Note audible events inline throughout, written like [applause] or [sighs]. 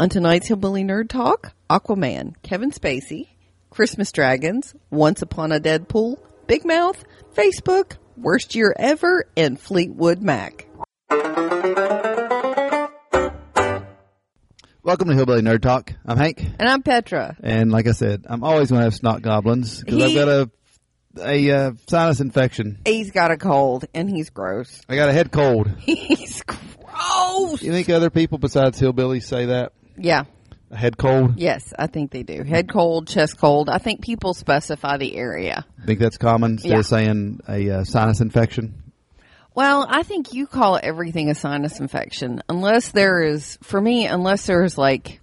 On tonight's Hillbilly Nerd Talk, Aquaman, Kevin Spacey, Christmas Dragons, Once Upon a Deadpool, Big Mouth, Facebook, Worst Year Ever, and Fleetwood Mac. Welcome to Hillbilly Nerd Talk. I'm Hank, And I'm Petra. and like I said, I'm always going to have snot goblins because I've got a a uh, sinus infection. He's got a cold and he's gross. I got a head cold. [laughs] He's gross. You think other people besides hillbillies say that? Yeah. A head cold? Yes, I think they do. Head cold, chest cold. I think people specify the area. I think that's common instead Yeah. of saying a uh, sinus infection? Well, I think you call everything a sinus infection unless there is, for me, unless there's like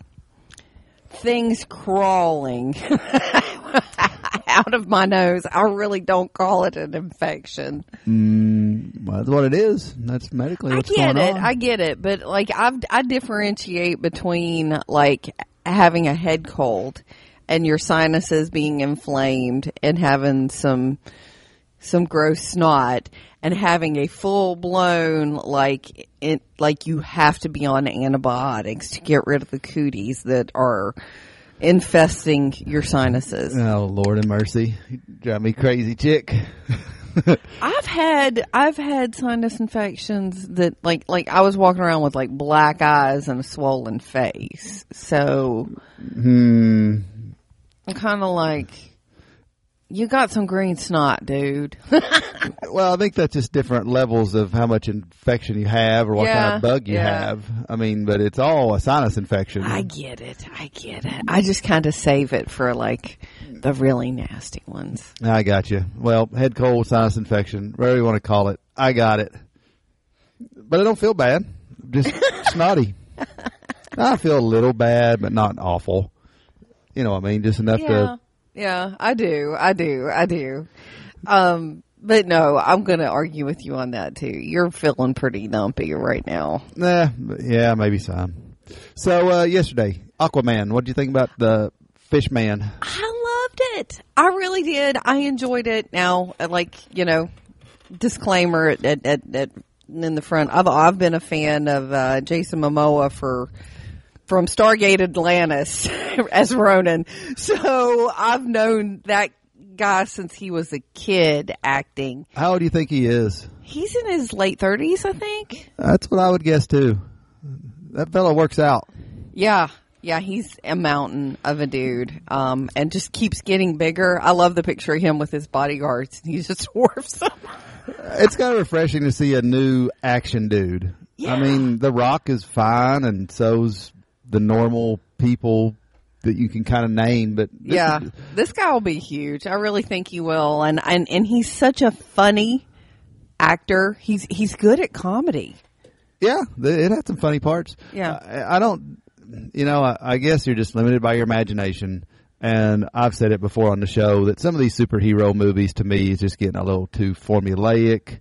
things crawling [laughs] [laughs] out of my nose. I really don't call it an infection. Mm, well, that's what it is. That's medically what's I get going it. on. I get it. But like I've, I differentiate between like having a head cold and your sinuses being inflamed and having some, some gross snot and having a full blown like it, like you have to be on antibiotics to get rid of the cooties that are infesting your sinuses. oh, Lord and mercy. You drive me crazy, chick. [laughs] I've had I've had sinus infections that like like I was walking around with like black eyes and a swollen face. So hmm. I'm kind of like you got some green snot, dude. [laughs] Well, I think that's just different levels of how much infection you have or what kind of bug you yeah. have. I mean, but it's all a sinus infection. I get it. I get it. I just kind of save it for like the really nasty ones. I got you. Well, head cold, sinus infection, whatever you want to call it. I got it. But I don't feel bad. Just [laughs] snotty. I feel a little bad, but not awful. You know what I mean? Just enough Yeah. to. Yeah, I do. I do. I do. Um but no, I'm going to argue with you on that too. You're feeling pretty dumpy right now. Nah, yeah, maybe some. So, uh, yesterday, Aquaman, what did you think about the fish man? I loved it. I really did. I enjoyed it. Now, uh, like you know, disclaimer at, at, at, at in the front. I've I've been a fan of uh, Jason Momoa for from Stargate Atlantis [laughs] as Ronon, so I've known that guy since he was a kid acting. How old do you think he is? He's in his late thirties, I think. That's what I would guess too. That fellow works out. Yeah. Yeah, he's a mountain of a dude, um, and just keeps getting bigger. I love the picture of him with his bodyguards. He just [laughs] dwarfs them. It's kind of refreshing to see a new action dude. Yeah. I mean, The Rock is fine, and so's the normal people that you can kind of name. But this yeah, is- this guy will be huge. I really think he will, and and and he's such a funny actor. He's he's good at comedy. yeah, it had some funny parts. Yeah. I, I don't. You know, I, I guess you're just limited by your imagination. And I've said it before on the show that some of these superhero movies to me is just getting a little too formulaic.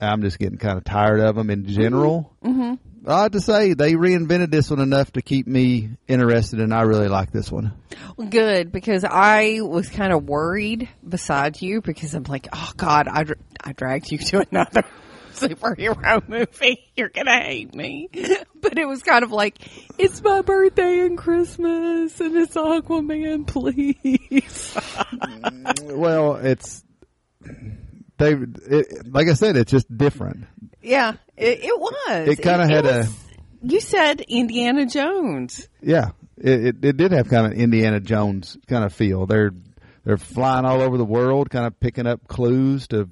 I'm just getting kind of tired of them in general. Mm-hmm. I have to say they reinvented this one enough to keep me interested, and I really like this one. Well, good because I was kind of worried beside you because I'm like, oh God, I I dragged you to [laughs] another superhero movie. You're gonna hate me, [laughs] but it was kind of like, it's my birthday and Christmas, and it's Aquaman, please. [laughs] Well, it's they. It, like I said, it's just different. yeah, it, it was. It kinda had a- You said Indiana Jones. Yeah, it, it, it did have kind of Indiana Jones kind of feel. They're they're flying all over the world, kind of picking up clues to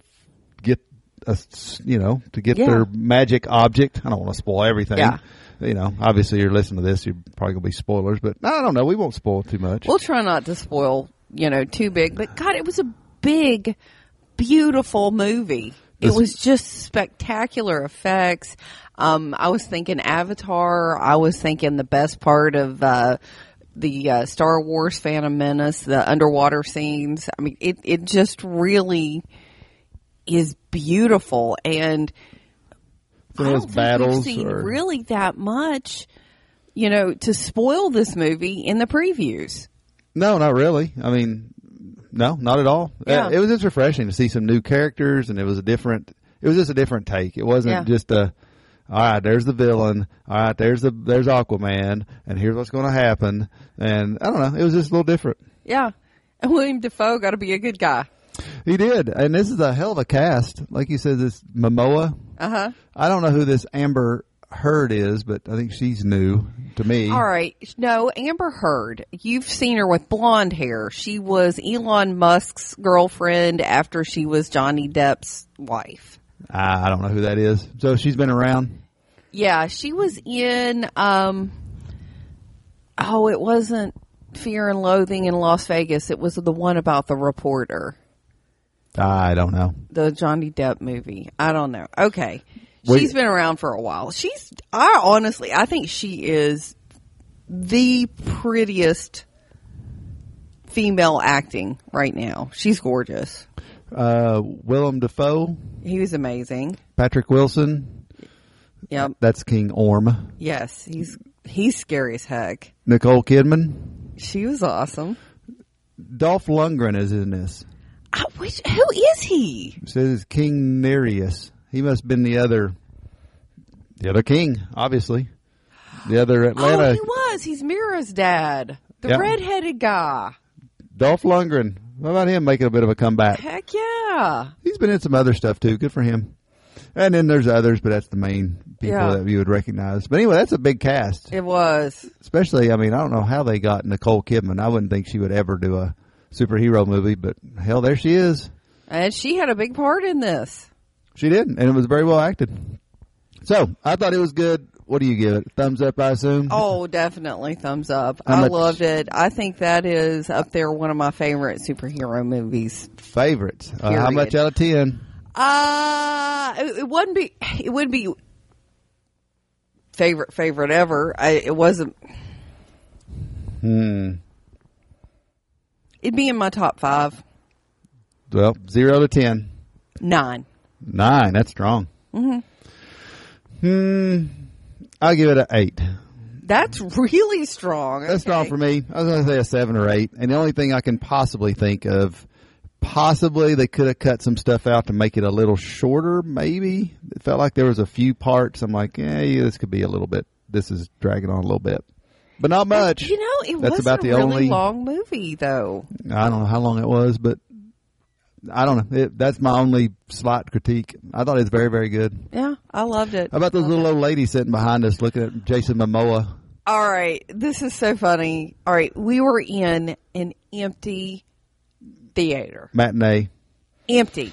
get a you know to get Yeah. their magic object. I don't want to spoil everything. Yeah. You know, obviously you're listening to this, you're probably gonna be spoilers, but I don't know. We won't spoil too much. We'll try not to spoil, you know, too big, but God, it was a big, beautiful movie. It was just spectacular effects. Um, I was thinking Avatar. I was thinking the best part of, uh, the, uh, Star Wars Phantom Menace, the underwater scenes. I mean, it, it just really is beautiful and Some I don't think battles we've seen are- really that much, you know, to spoil this movie in the previews. No, not really. I mean, no, not at all. Yeah. Uh, it was just refreshing to see some new characters, and it was a different. It was just a different take. It wasn't Yeah. just a. All right, there's the villain. All right, there's the there's Aquaman, and here's what's going to happen. And I don't know, it was just a little different. Yeah. And Willem Dafoe got to be a good guy. He did, and this is a hell of a cast. Like you said, this Momoa. Uh huh. I don't know who this Amber Heard is, but I think she's new to me. All right. No, Amber Heard. You've seen her with blonde hair. She was Elon Musk's girlfriend after she was Johnny Depp's wife. I don't know who that is. So she's been around. Yeah, she was in um Oh, it wasn't Fear and Loathing in Las Vegas. It was the one about the reporter. I don't know. The Johnny Depp movie. I don't know. Okay. She's been around for a while. She's I honestly I think she is the prettiest female acting right now. She's gorgeous. Uh, Willem Dafoe, He was amazing. Patrick Wilson. Yep. That's King Orm. Yes, he's he's scary as heck. Nicole Kidman. She was awesome. Dolph Lundgren is in this. I, which who is he? It says King Nereus. He must have been the other, the other king, obviously. The other oh, Atlanta. Oh, he was. He's Mera's dad, the Yep. redheaded guy. Dolph Lundgren. How about him making a bit of a comeback? Heck yeah. He's been in some other stuff too. Good for him. And then there's others, but that's the main people Yeah. that you would recognize. But anyway, that's a big cast. It was. Especially, I mean, I don't know how they got Nicole Kidman. I wouldn't think she would ever do a superhero movie, but hell, there she is. And she had a big part in this. She did, and it was very well acted. So I thought it was good. What do you give it? Thumbs up, I assume. Oh, definitely thumbs up. How I much- loved it. I think that is up there one of my favorite superhero movies. Favorites. Uh, how much out of ten? Uh it, it wouldn't be it wouldn't be favorite favorite ever. I it wasn't Hmm. it'd be in my top 5. Well, zero to ten. 9. Nine. That's strong. Mm-hmm. Hmm. I'll give it an eight. That's really strong. That's strong for me. I was going to say a seven or eight. And the only thing I can possibly think of, possibly they could have cut some stuff out to make it a little shorter. Maybe it felt like there was a few parts. I'm like, yeah, yeah this could be a little bit. This is dragging on a little bit, but not much. You know, it was about a the really only- long movie though. I don't know how long it was, but I don't know. It, that's my only slight critique. I thought it was very, very good. Yeah, I loved it. How about those little it. old ladies sitting behind us looking at Jason Momoa? All right, this is so funny. All right, we were in an empty theater. Matinee. Empty.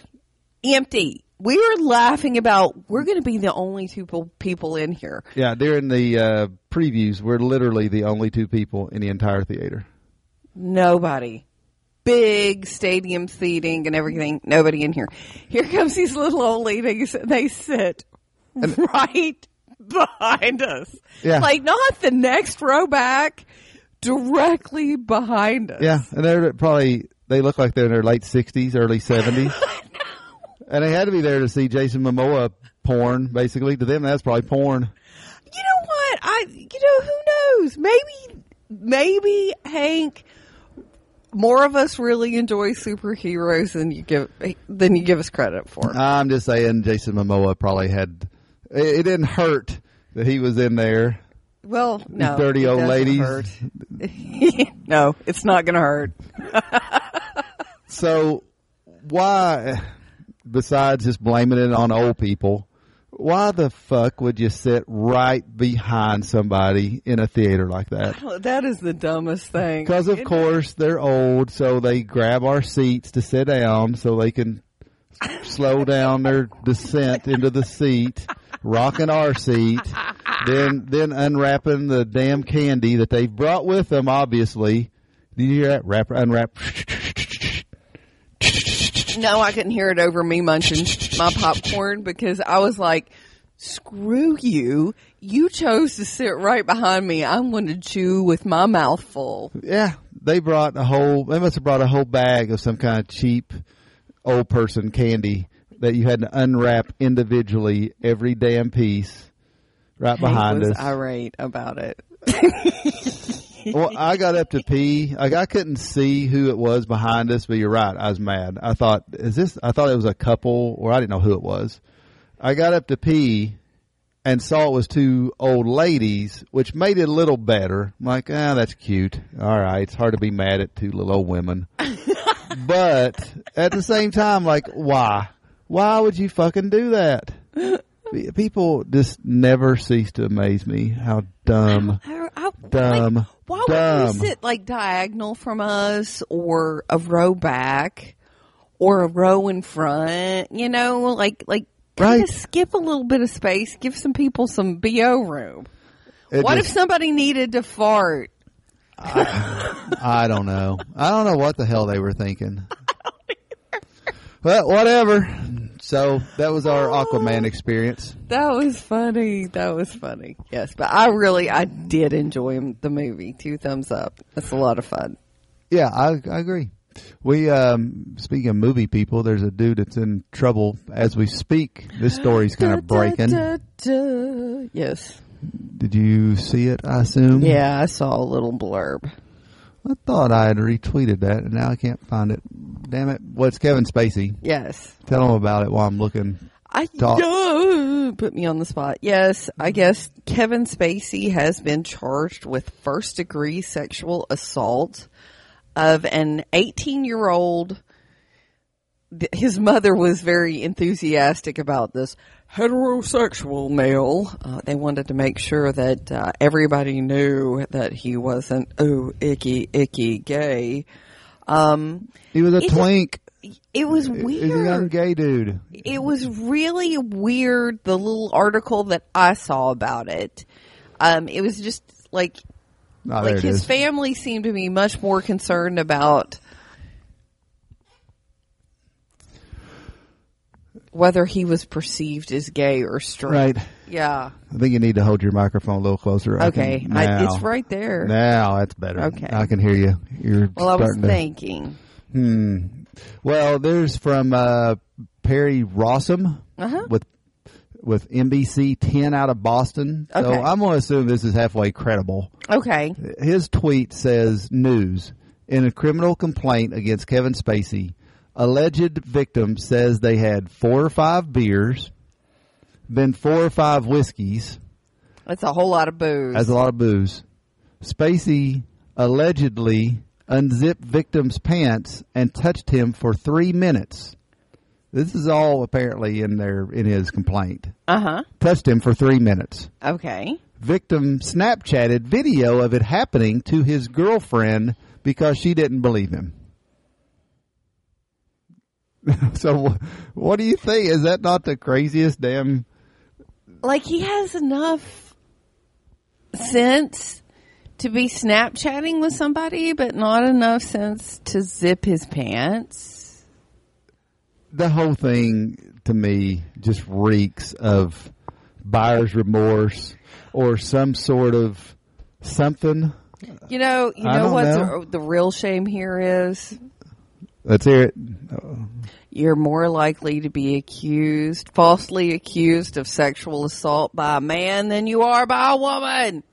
Empty. We were laughing about we're going to be the only two people, people in here. Yeah, during the uh, previews, we're literally the only two people in the entire theater. Nobody. Big stadium seating and everything. Nobody in here. Here comes these little old ladies. They sit [laughs] right behind us. Yeah. Like not the next row back, directly behind us. Yeah, and they're probably they look like they're in their late sixties, early seventies, [laughs] and they had to be there to see Jason Momoa porn. Basically, to them, that's probably porn. You know what? I you know who knows? Maybe maybe Hank more of us really enjoy superheroes than you give than you give us credit for. I'm just saying, Jason Momoa probably had. It, it didn't hurt that he was in there. Well, no. dirty old ladies. hurt. [laughs] no, it's not going to hurt. [laughs] So why, besides just blaming it on old people, why the fuck would you sit right behind somebody in a theater like that? That is the dumbest thing. Because of It- course they're old, so they grab our seats to sit down so they can [laughs] slow down their descent into the seat, rocking our seat, then then unwrapping the damn candy that they've brought with them. Obviously, did you hear that? Wrap, unwrap. No, I couldn't hear it over me munching my popcorn because I was like, screw you. You chose to sit right behind me. I'm going to chew with my mouth full. Yeah, they brought a whole. They must have brought a whole bag of some kind of cheap old person candy that you had to unwrap individually every damn piece right behind Hank was us. irate about it. [laughs] well, I got up to pee. Like I couldn't see who it was behind us, but you're right. I was mad. I thought, is this? I thought it was a couple, or I didn't know who it was. I got up to pee, and saw it was two old ladies, which made it a little better. I'm like, ah, that's cute. All right, it's hard to be mad at two little old women. [laughs] but at the same time, like, why? Why would you fucking do that? People just never cease to amaze me how dumb, I, I, dumb, like, why dumb. would you sit like diagonal from us or a row back or a row in front? You know, like like kind Right. of skip a little bit of space, give some people some bo room. It what just- if somebody needed to fart? I don't know. I don't know what the hell they were thinking. [laughs] But whatever. So that was our Aquaman experience. That was funny. That was funny. Yes, but I really I did enjoy the movie. Two thumbs up. That's a lot of fun. Yeah, I, I agree. We um speaking of movie people, there's a dude that's in trouble as we speak. This story's kind of breaking. Da, da, da. Yes. Did you see it? I assume. Yeah, I saw a little blurb. I thought I had retweeted that, and now I can't find it. Damn it! What's Kevin Spacey? Yes. Tell him about it while I'm looking. I Talk. Duh, put me on the spot. Yes, I guess Kevin Spacey has been charged with first degree sexual assault of an 18 year old. His mother was very enthusiastic about this heterosexual male. Uh, they wanted to make sure that uh, everybody knew that he wasn't oh icky icky gay. Um, He was a it- twink. it was weird. He's a young gay dude. it was really weird the little article that I saw about it. Um, it was just like Oh, like his is. family seemed to be much more concerned about whether he was perceived as gay or straight. Right. Yeah. I think you need to hold your microphone a little closer. Okay. can- I, it's right there. Now that's better. Okay. I can hear you. You're well, I was to- thinking. Hmm. Well, there's from uh, Perry Russom Uh-huh. with with NBC 10 out of Boston. Okay. So I'm going to assume this is halfway credible. Okay. His tweet says news in a criminal complaint against Kevin Spacey. Alleged victim says they had four or five beers, then four or five whiskeys, That's a whole lot of booze. has a lot of booze. Spacey allegedly unzipped victim's pants and touched him for three minutes. This is all apparently in there in his complaint. uh huh. Touched him for three minutes. Okay. Victim Snapchatted video of it happening to his girlfriend because she didn't believe him. [laughs] so, what do you think? Is that not the craziest damn? like he has enough sense to be Snapchatting with somebody, but not enough sense to zip his pants. the whole thing to me just reeks of buyer's remorse or some sort of something. You know, you know what. The, the real shame here is? Let's hear it. You're more likely to be accused, falsely accused of sexual assault by a man than you are by a woman.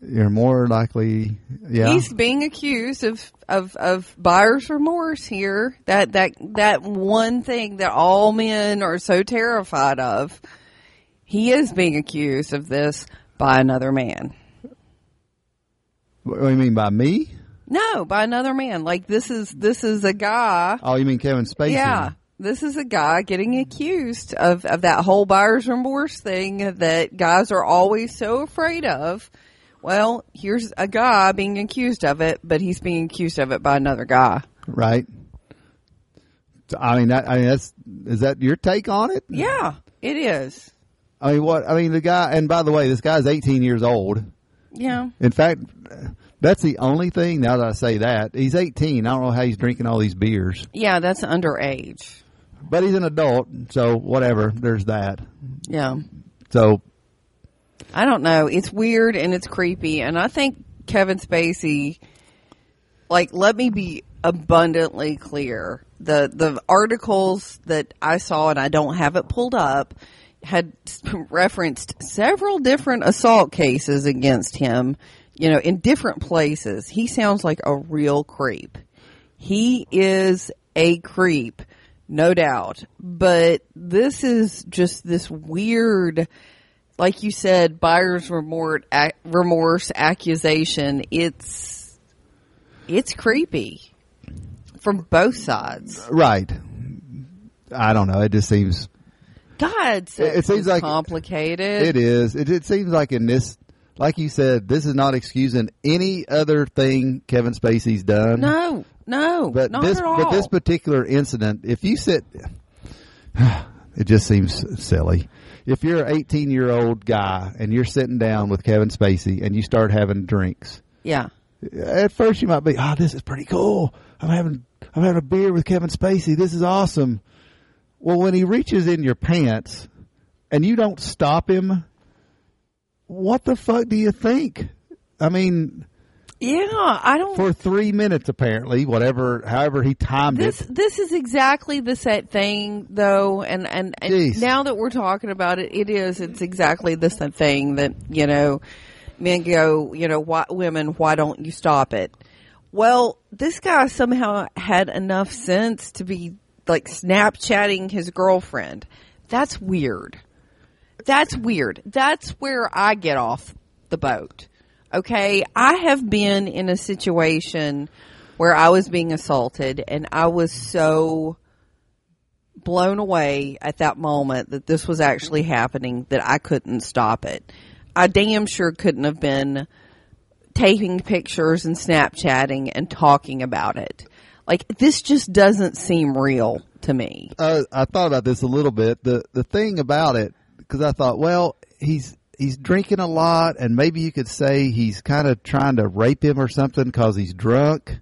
You're more likely, yeah. He's being accused of, of, of buyer's remorse here. That, that, that one thing that all men are so terrified of. He is being accused of this by another man. what do you mean by me? No, by another man. Like this is, this is a guy. Oh, you mean Kevin Spacey? Yeah. This is a guy getting accused of, of that whole buyer's remorse thing that guys are always so afraid of. Well, here's a guy being accused of it, but he's being accused of it by another guy. Right. I mean, that, I mean, that's is that your take on it? Yeah, it is. I mean, what? I mean, the guy. And by the way, this guy's 18 years old. Yeah. In fact, that's the only thing. Now that I say that, he's 18. I don't know how he's drinking all these beers, Yeah, that's underage. but he's an adult, so whatever. There's that. Yeah. So I don't know. It's weird and it's creepy. And I think Kevin Spacey, like, let me be abundantly clear. The, the articles that I saw, and I don't have it pulled up, had [laughs] referenced several different assault cases against him, you know, in different places. He sounds like a real creep. He is a creep, no doubt. But this is just this weird like you said, buyer's remorse, ac- remorse accusation. It's it's creepy from both sides. Right. I don't know. It just seems God, It- seems like- complicated. it is. It, it seems like in this, like you said, this is not excusing any other thing Kevin Spacey's done. No, no, but not this at all. but this particular incident, if you sit, [sighs] it just seems silly. If you're an 18 year old guy and you're sitting down with Kevin Spacey and you start having drinks, yeah, at first you might be, "Oh, this is pretty cool. I'm having I'm having a beer with Kevin Spacey. This is awesome." Well, when he reaches in your pants and you don't stop him, what the fuck do you think? I mean, yeah. I don't. for three minutes apparently, whatever, however he timed this it. this is exactly the set thing though and and, and now that we're talking about it it is it's exactly the same thing that you know men go you know why women why don't you stop it well this guy somehow had enough sense to be like snapchatting his girlfriend that's weird that's weird that's where i get off the boat okay i have been in a situation where I was being assaulted and I was so blown away at that moment that this was actually happening that I couldn't stop it. I damn sure couldn't have been taking pictures and Snapchatting and talking about it. Like this just doesn't seem real to me. uh, I thought about this a little bit. The the thing about it, because I thought, well, he's he's drinking a lot, and maybe you could say he's kind of trying to rape him or something because he's drunk.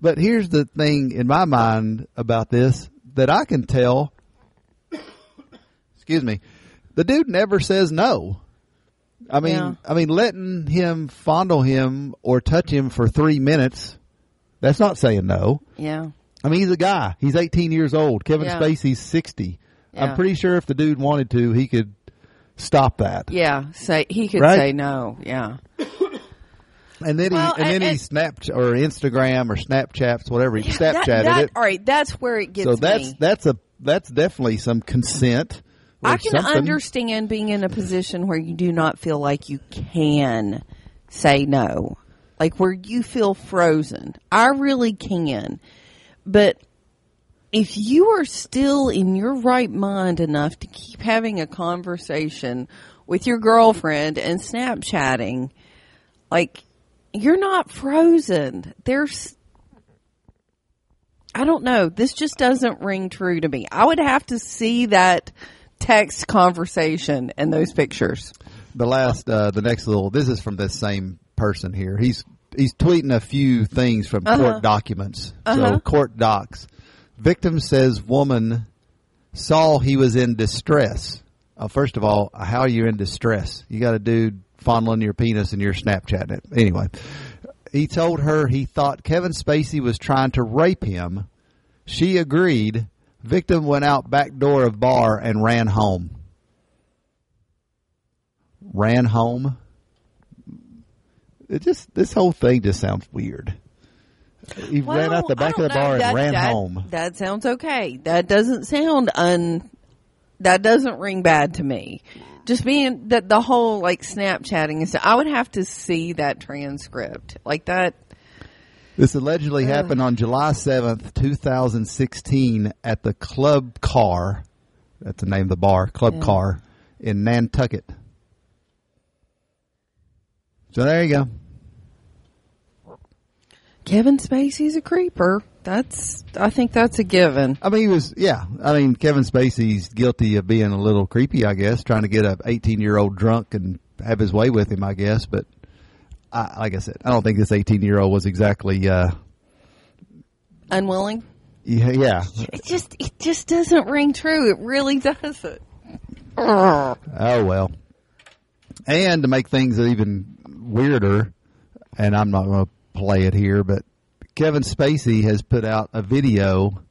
But here's the thing in my mind about this that I can tell. Excuse me, the dude never says no. I mean, Yeah. I mean, letting him fondle him or touch him for three minutes. That's not saying no. Yeah. I mean, he's a guy. He's 18 years old. Kevin Yeah. Spacey's 60. Yeah. I'm pretty sure if the dude wanted to, he could stop that. Yeah. Say he could Right? say no. Yeah. And then Well, he and, and- then he snapped or Instagram or Snapchats whatever he That- Snapchatted that- it. All right. That's where it gets So that's me. that's a that's definitely some consent. Or I can something. understand being in a position where you do not feel like you can say no. Like where you feel frozen. I really can. But if you are still in your right mind enough to keep having a conversation with your girlfriend and Snapchatting, like you're not frozen. There's I don't know. This just doesn't ring true to me. I would have to see that text conversation and those pictures. the last uh, the next little this is from this same person here he's he's tweeting a few things from Uh-huh. court documents so Uh-huh. court docs victim says woman saw he was in distress. Uh, first of all how are you in distress? You got a dude fondling your penis and you're snapchatting it. Anyway he told her he thought kevin spacey was trying to rape him. She agreed. Victim went out back door of bar and ran home. Ran home. It just this whole thing just sounds weird. He ran out the back of the know. bar and ran that- home. That sounds okay. That doesn't sound un. That doesn't ring bad to me. Just being that the whole like Snapchatting and stuff. I would have to see that transcript like that. This allegedly uh, happened on July seventh, two thousand sixteen, at the Club Car. That's the name of the bar, Club Car, in Nantucket. So there you go. Kevin Spacey's a creeper. That's. I think that's a given. I mean, he was, yeah. I mean, Kevin Spacey's guilty of being a little creepy, I guess, trying to get a 18 year old drunk and have his way with him, I guess. But I, like I said, I don't think this 18 year old was exactly, uh, Unwilling. yeah, yeah. It just. It just doesn't ring true. It really doesn't. Oh well. And to make things even weirder, and I'm not going to play it here, but Kevin Spacey has put out a video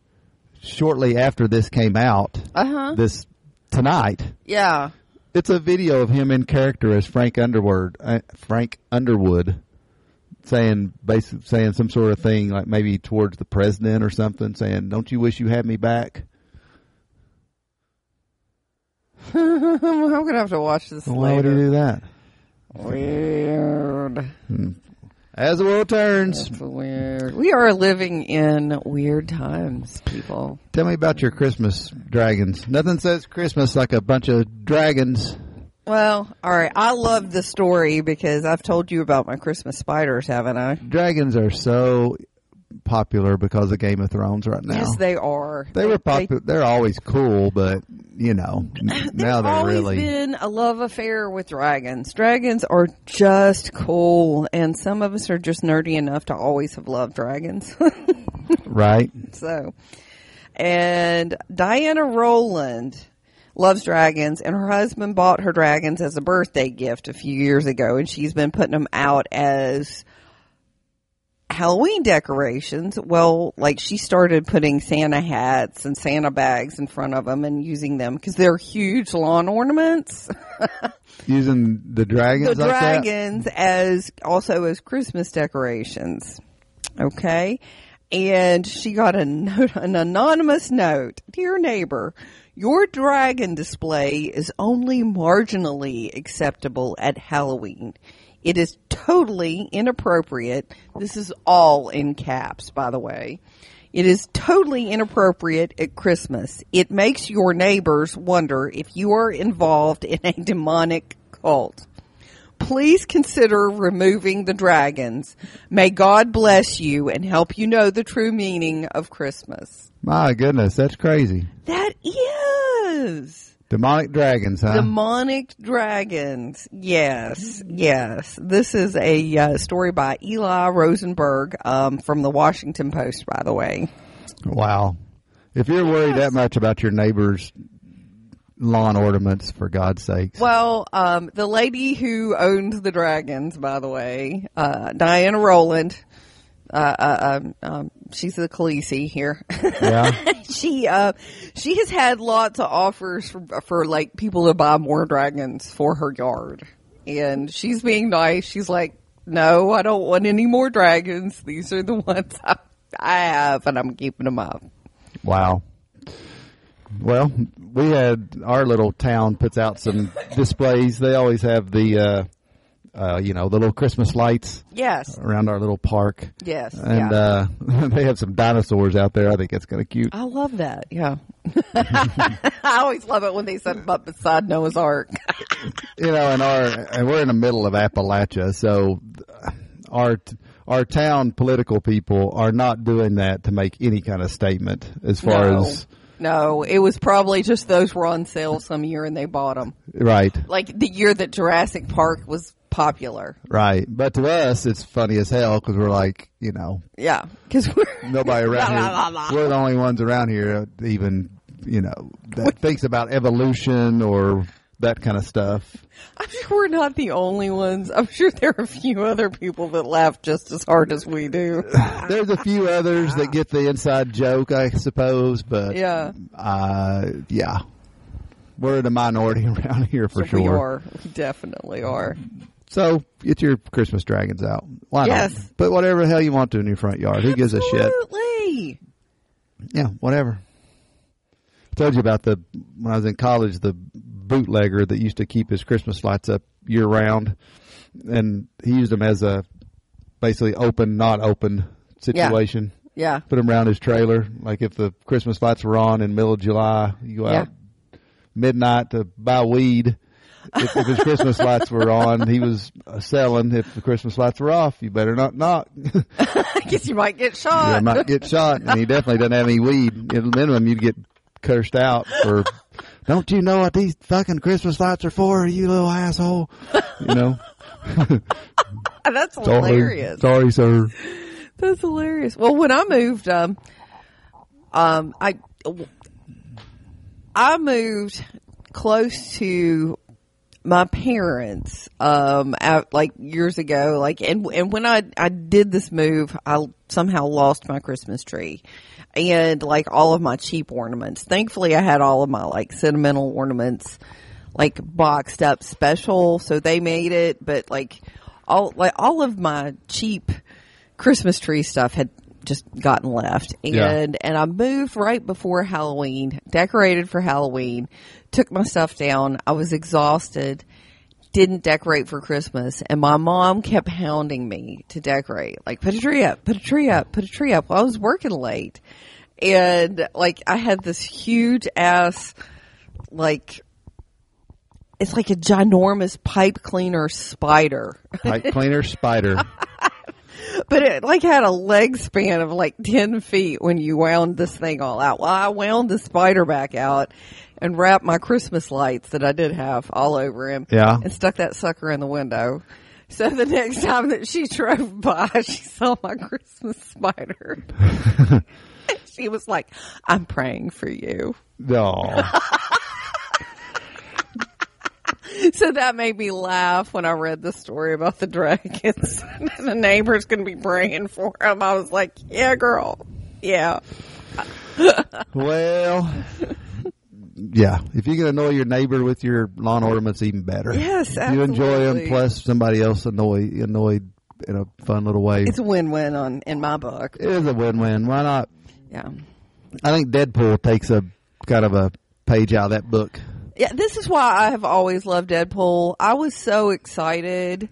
shortly after this came out. Uh huh. This tonight. Yeah. It's a video of him in character as Frank Underwood. Uh, Frank Underwood saying basically saying some sort of thing like maybe towards the president or something, saying, "Don't you wish you had me back?" [laughs] I'm gonna have to watch this Why would he do that? Weird. As the world turns, weird. We are living in weird times, people. tell me about your Christmas dragons. Nothing says Christmas like a bunch of dragons. Well, all right. I love the story because I've told you about my Christmas spiders, haven't I? Dragons are so popular because of Game of Thrones right now. Yes, they are. they were popular. They're always cool, but you know, [laughs] now they're always really been a love affair with dragons. Dragons are just cool, and some of us are just nerdy enough to always have loved dragons. [laughs] right. so, and Diana Rowland loves dragons, and her husband bought her dragons as a birthday gift a few years ago, and she's been putting them out as Halloween decorations. Well, like she started putting Santa hats and Santa bags in front of them and using them because they're huge lawn ornaments. [laughs] Using the the dragons like that. dragons as also as Christmas decorations. Okay. And she got a note, an anonymous note. Dear neighbor, your dragon display is only marginally acceptable at Halloween. It is totally inappropriate. This is all in caps, by the way. It is totally inappropriate at Christmas. It makes your neighbors wonder if you are involved in a [laughs] demonic cult. Please consider removing the dragons. May God bless you and help you know the true meaning of Christmas. My goodness, that's crazy. That is Demonic dragons, huh? demonic dragons. Yes, yes. This is a uh, story by Eli Rosenberg um, from the Washington Post, by the way. wow. If you're worried that much about your neighbor's lawn ornaments, for God's sakes. Well, um, the lady who owns the dragons, by the way, uh, Diana Rowland, uh, uh, um, um, she's the Khaleesi here. Yeah. [laughs] she, uh, she has had lots of offers for, for like people to buy more dragons for her yard. And she's being nice. She's like, no, I don't want any more dragons. These are the [laughs] ones I, I have and I'm keeping them up. Wow. Well, we had our little town puts out some displays. They always have the, uh, uh, you know, the little Christmas lights Yes. around our little park. Yes. And, yeah. uh, [laughs] they have some dinosaurs out there. I think it's kind of cute. I love that. Yeah. [laughs] I always love it when they set them up beside Noah's Ark. [laughs] You know, and our, and we're in the middle of Appalachia, so our, our town political people are not doing that to make any kind of statement as far no. as, No, it was probably just those were on sale some year and they bought them. right. Like the year that Jurassic Park was popular. Right. But to us, it's funny as hell because we're like, you know, Yeah. Cause we're. [laughs] nobody around La, la, la, here. la. We're the only ones around here that even, you know, that thinks about evolution or that kind of stuff. I'm sure we're not the only ones. I'm sure there are a few other people that laugh just as hard as we do. [sighs] There's a few others that get the inside joke, I suppose, but Yeah. uh, yeah, we're the minority [laughs] around here for We sure. are. We definitely are. So get your Christmas dragons out. Why Yes. not? Put whatever the hell you want to in your front yard. Who gives a shit? Absolutely. Yeah, whatever. I told you about the when I was in college, the bootlegger that used to keep his Christmas lights up year round, and he used them as a basically open, not open situation. Yeah. yeah. Put them around his trailer. Like if the Christmas lights were on in middle of July, you go Yeah. out midnight to buy weed. If, if his Christmas lights were on, he was uh, selling. If the Christmas lights were off, you better not knock. [laughs] I guess you might get [laughs] shot. I might get shot, and he definitely doesn't have any weed. At minimum, you'd get cursed out for. [laughs] Don't you know what these fucking Christmas lights are for, you little asshole? You know. That's Sorry, hilarious. sorry, sir. That's hilarious. Well, when I moved, um, um, I, I moved close to my parents, um, out like years ago, like, and, and when I, I did this move, I somehow lost my Christmas tree and like all of my cheap ornaments. Thankfully, I had all of my like sentimental ornaments, like boxed up special, so they made it, but like all, like all of my cheap Christmas tree stuff had just gotten left. And Yeah. and I moved right before Halloween, decorated for Halloween, took my stuff down. I was exhausted. Didn't decorate for Christmas, and my mom kept hounding me to decorate. Like, put a tree up, put a tree up, put a tree up. Well, I was working late, and like I had this huge ass, like it's like a ginormous pipe cleaner spider Pipe cleaner spider. [laughs] [laughs] but it like had a leg span of like 10 feet when you wound this thing all out. Well, I wound the spider back out and wrapped my Christmas lights that I did have all over him. Yeah. And stuck that sucker in the window. So the next time that she drove by, [laughs] she saw my Christmas spider. [laughs] she was like, I'm praying for you. No. [laughs] So that made me laugh when I read the story about the dragons. [laughs] the neighbor's going to be praying for him. I was like, yeah, girl. Yeah. [laughs] Well, yeah. If you can annoy your neighbor with your lawn ornaments, even better. Yes, You enjoy them, plus somebody else annoy annoyed in a fun little way. It's a win-win on in my book. it is a win-win. Why not? Yeah. I think Deadpool takes a kind of a page out of that book. Yeah, this is why I have always loved Deadpool. I was so excited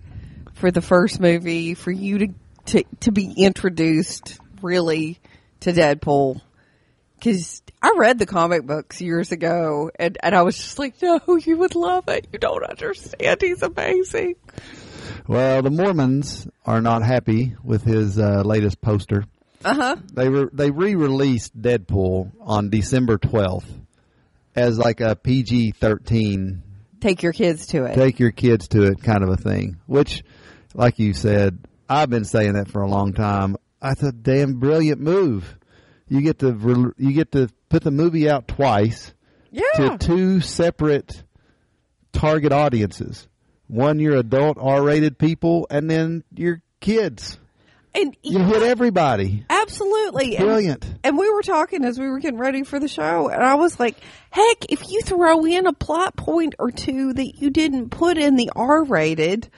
for the first movie for you to to, to be introduced really to Deadpool because I read the comic books years ago and, and I was just like, no, you would love it. You don't understand. He's amazing. Well, the Mormons are not happy with his uh, latest poster. Uh huh. They re- they re-released Deadpool on December twelfth as like a PG thirteen Take your kids to it. take your kids to it kind of a thing. Which, like you said, I've been saying that for a long time. That's a damn brilliant move. You get to you get to put the movie out twice yeah. to two separate target audiences. One your adult R-rated people, and then your kids. And You hit everybody. Absolutely. And- Brilliant. And we were talking as we were getting ready for the show, and I was like, heck, if you throw in a plot point or two that you didn't put in the R rated,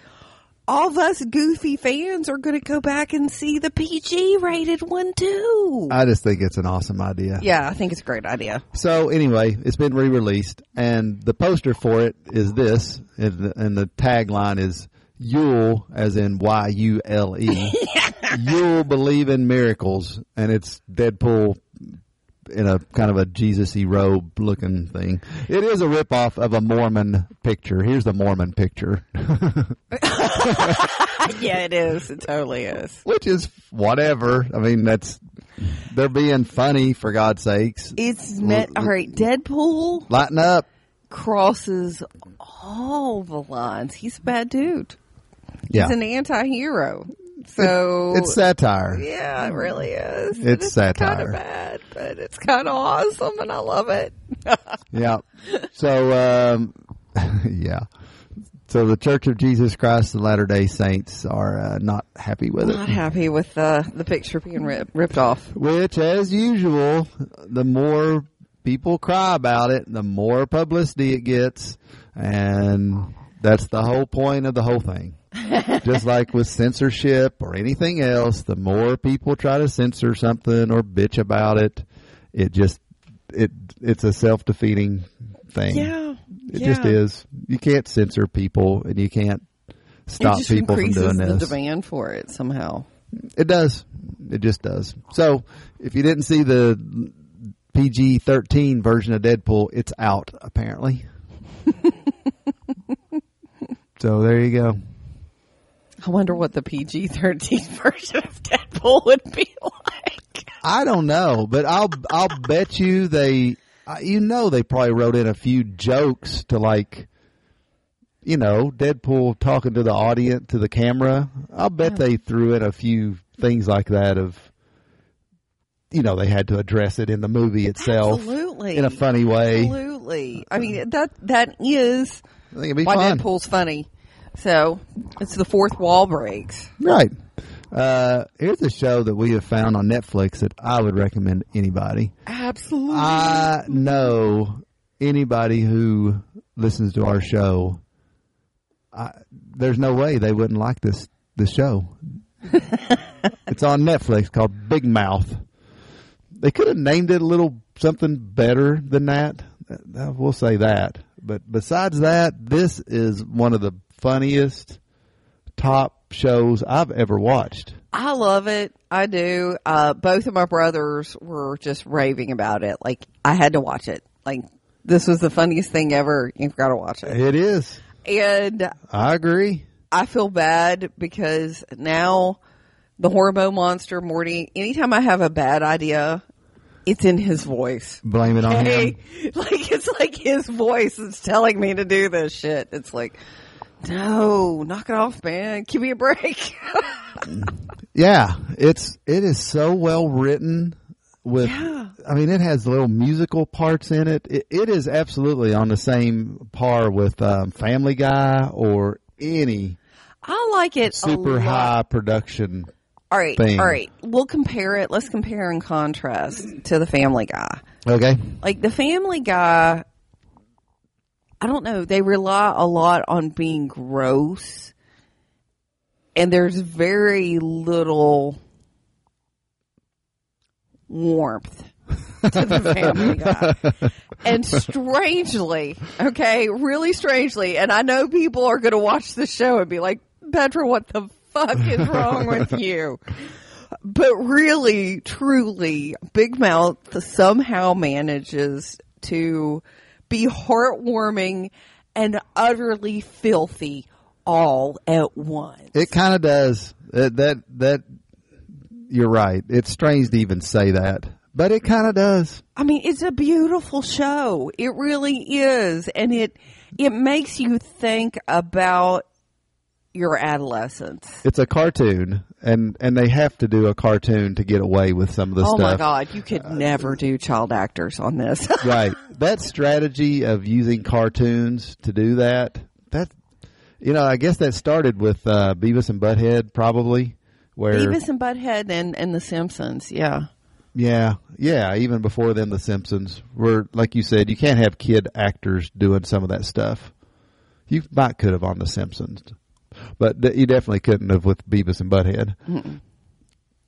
all of us goofy fans are going to go back and see the PG rated one too. I just think it's an awesome idea. yeah, I think it's a great idea. So anyway, it's been re-released, and the poster for it is this, and the, and the tagline is "You'll," as in Y U L E. [laughs] You'll believe in miracles, and it's Deadpool in a kind of a Jesus-y robe looking thing. It is a ripoff of a Mormon picture. Here's the Mormon picture, [laughs] yeah, it is. It totally is. which is whatever. I mean, that's they're being funny for God's sakes. It's meant, all right, Deadpool Lighten up. crosses all the lines. He's a bad dude. Yeah, He's an anti So it's satire. Yeah, it really is. It's kind satire. of bad, but it's kind of awesome, and I love it. [laughs] Yeah. So, um, [laughs] yeah. So the Church of Jesus Christ of Latter Day Saints are uh, not happy with it. Not happy with uh, the picture being rip, ripped off. Which, as usual, the more people cry about it, the more publicity it gets, and that's the whole point of the whole thing. [laughs] Just like with censorship or anything else, the more people try to censor something or bitch about it, it just it it's a self defeating thing. Yeah, It yeah. just is. You can't censor people, and you can't stop people from doing the demand for it somehow. It does. It just does. So, if you didn't see the PG thirteen version of Deadpool, it's out apparently. [laughs] so there you go. I wonder what the PG thirteen [laughs] version of Deadpool would be like. I don't know, but I'll I'll bet you they, uh, you know, they probably wrote in a few jokes to like, you know, Deadpool talking to the audience to the camera. I'll bet they threw in a few things like that of, you know, they had to address it in the movie itself Absolutely, in a funny way. Absolutely. I mean that that is I think it'd be why fun, Deadpool's funny. So it's the fourth wall breaks. right? Uh, here's a show that we have found on Netflix that I would recommend anybody. Absolutely. I know anybody who listens to our show. I, there's no way they wouldn't like this this show. [laughs] it's on Netflix called Big Mouth. They could have named it a little something better than that. Uh, We'll say that. But besides that, this is one of the funniest top shows I've ever watched. I love it. I do. Uh, both of my brothers were just raving about it. Like I had to watch it. Like this was the funniest thing ever. You've got to watch it. It is. And I agree. I feel bad because now the hormone monster Morty. Anytime I have a bad idea, it's in his voice. Blame it on him. [laughs] like it's like his voice is telling me to do this shit. It's like, no, knock it off, man. Give me a break. [laughs] Yeah, it's it is so well written. With, Yeah. I mean, it has little musical parts in it. It, it is absolutely on the same par with um, Family Guy or any I like it. super high production. All right, thing. all right. We'll compare it. Let's compare and contrast to the Family Guy. Okay, Like the Family Guy, I don't know. They rely a lot on being gross, and there's very little warmth to the [laughs] Family Guy. And strangely, okay, really strangely, and I know people are going to watch the show and be like, Petra, what the fuck is wrong with [laughs] you? But really, truly, Big Mouth somehow manages to be heartwarming and utterly filthy all at once. it kind of does. That that that you're right. It's strange to even say that, but it kind of does. I mean, it's a beautiful show. It really is, and it it makes you think about your adolescence. It's a cartoon, and and they have to do a cartoon to get away with some of the Oh stuff. my God, you could never do child actors on this. [laughs] right. That strategy of using cartoons to do that, that, you know, I guess that started with uh, Beavis and Butthead, probably. Where, Beavis and Butthead and and The Simpsons, yeah. yeah, yeah, even before then, The Simpsons were, like you said, you can't have kid actors doing some of that stuff. You might could have on The Simpsons, but th- you definitely couldn't have with Beavis and Butthead.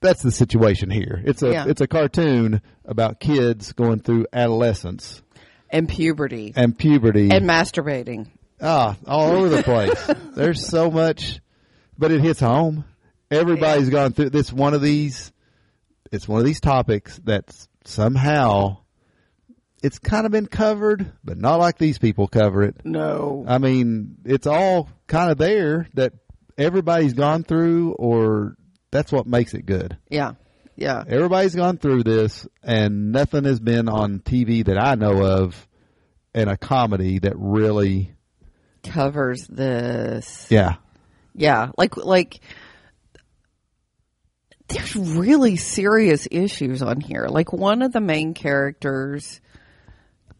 That's the situation here. It's a Yeah. it's a cartoon about kids going through adolescence And puberty and puberty and masturbating. Ah, all over the place. [laughs] There's so much, but it hits home. Everybody's gone through this. One of these, it's one of these topics that's somehow it's kind of been covered, but not like these people cover it. No. I mean, it's all kind of there that everybody's gone through, or that's what makes it good. Yeah. Yeah. Everybody's gone through this, and nothing has been on TV that I know of in a comedy that really, Covers this. yeah, Yeah. Like like there's really serious issues on here. Like one of the main characters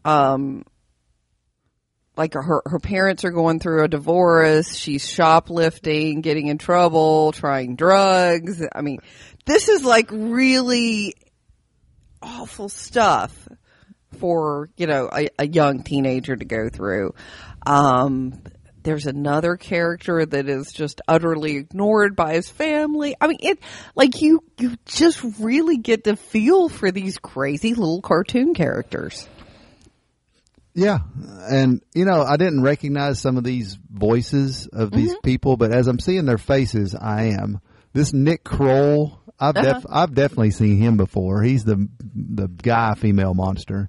um like her her parents are going through a divorce, she's shoplifting, getting in trouble, trying drugs. I mean, this is like really awful stuff for, you know, a, a young teenager to go through. Um there's another character that is just utterly ignored by his family. I mean, it like you you just really get to feel for these crazy little cartoon characters. Yeah, and you know, I didn't recognize some of these voices of these Mm-hmm. people, but as I'm seeing their faces, I am. This Nick Kroll, I've Uh-huh. I've definitely seen him before. He's the the guy female monster.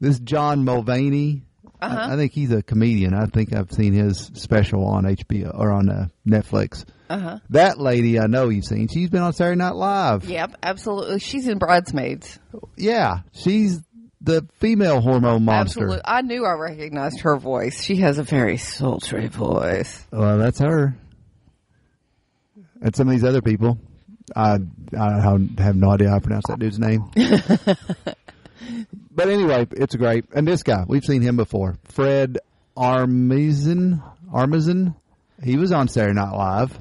This John Mulaney, Uh-huh. I, I think he's a comedian. I think I've seen his special on HBO or on uh, Netflix. Uh-huh. That lady, I know you've seen. She's been on Saturday Night Live. Yep, absolutely. She's in Bridesmaids. Yeah, she's the female hormone monster. Absolutely. I knew I recognized her voice. She has a very sultry voice. Well, that's her. And some of these other people, I I have no idea how to pronounce that dude's name. [laughs] but anyway, it's great. And this guy, we've seen him before. Fred Armisen. Armisen. He was on Saturday Night Live.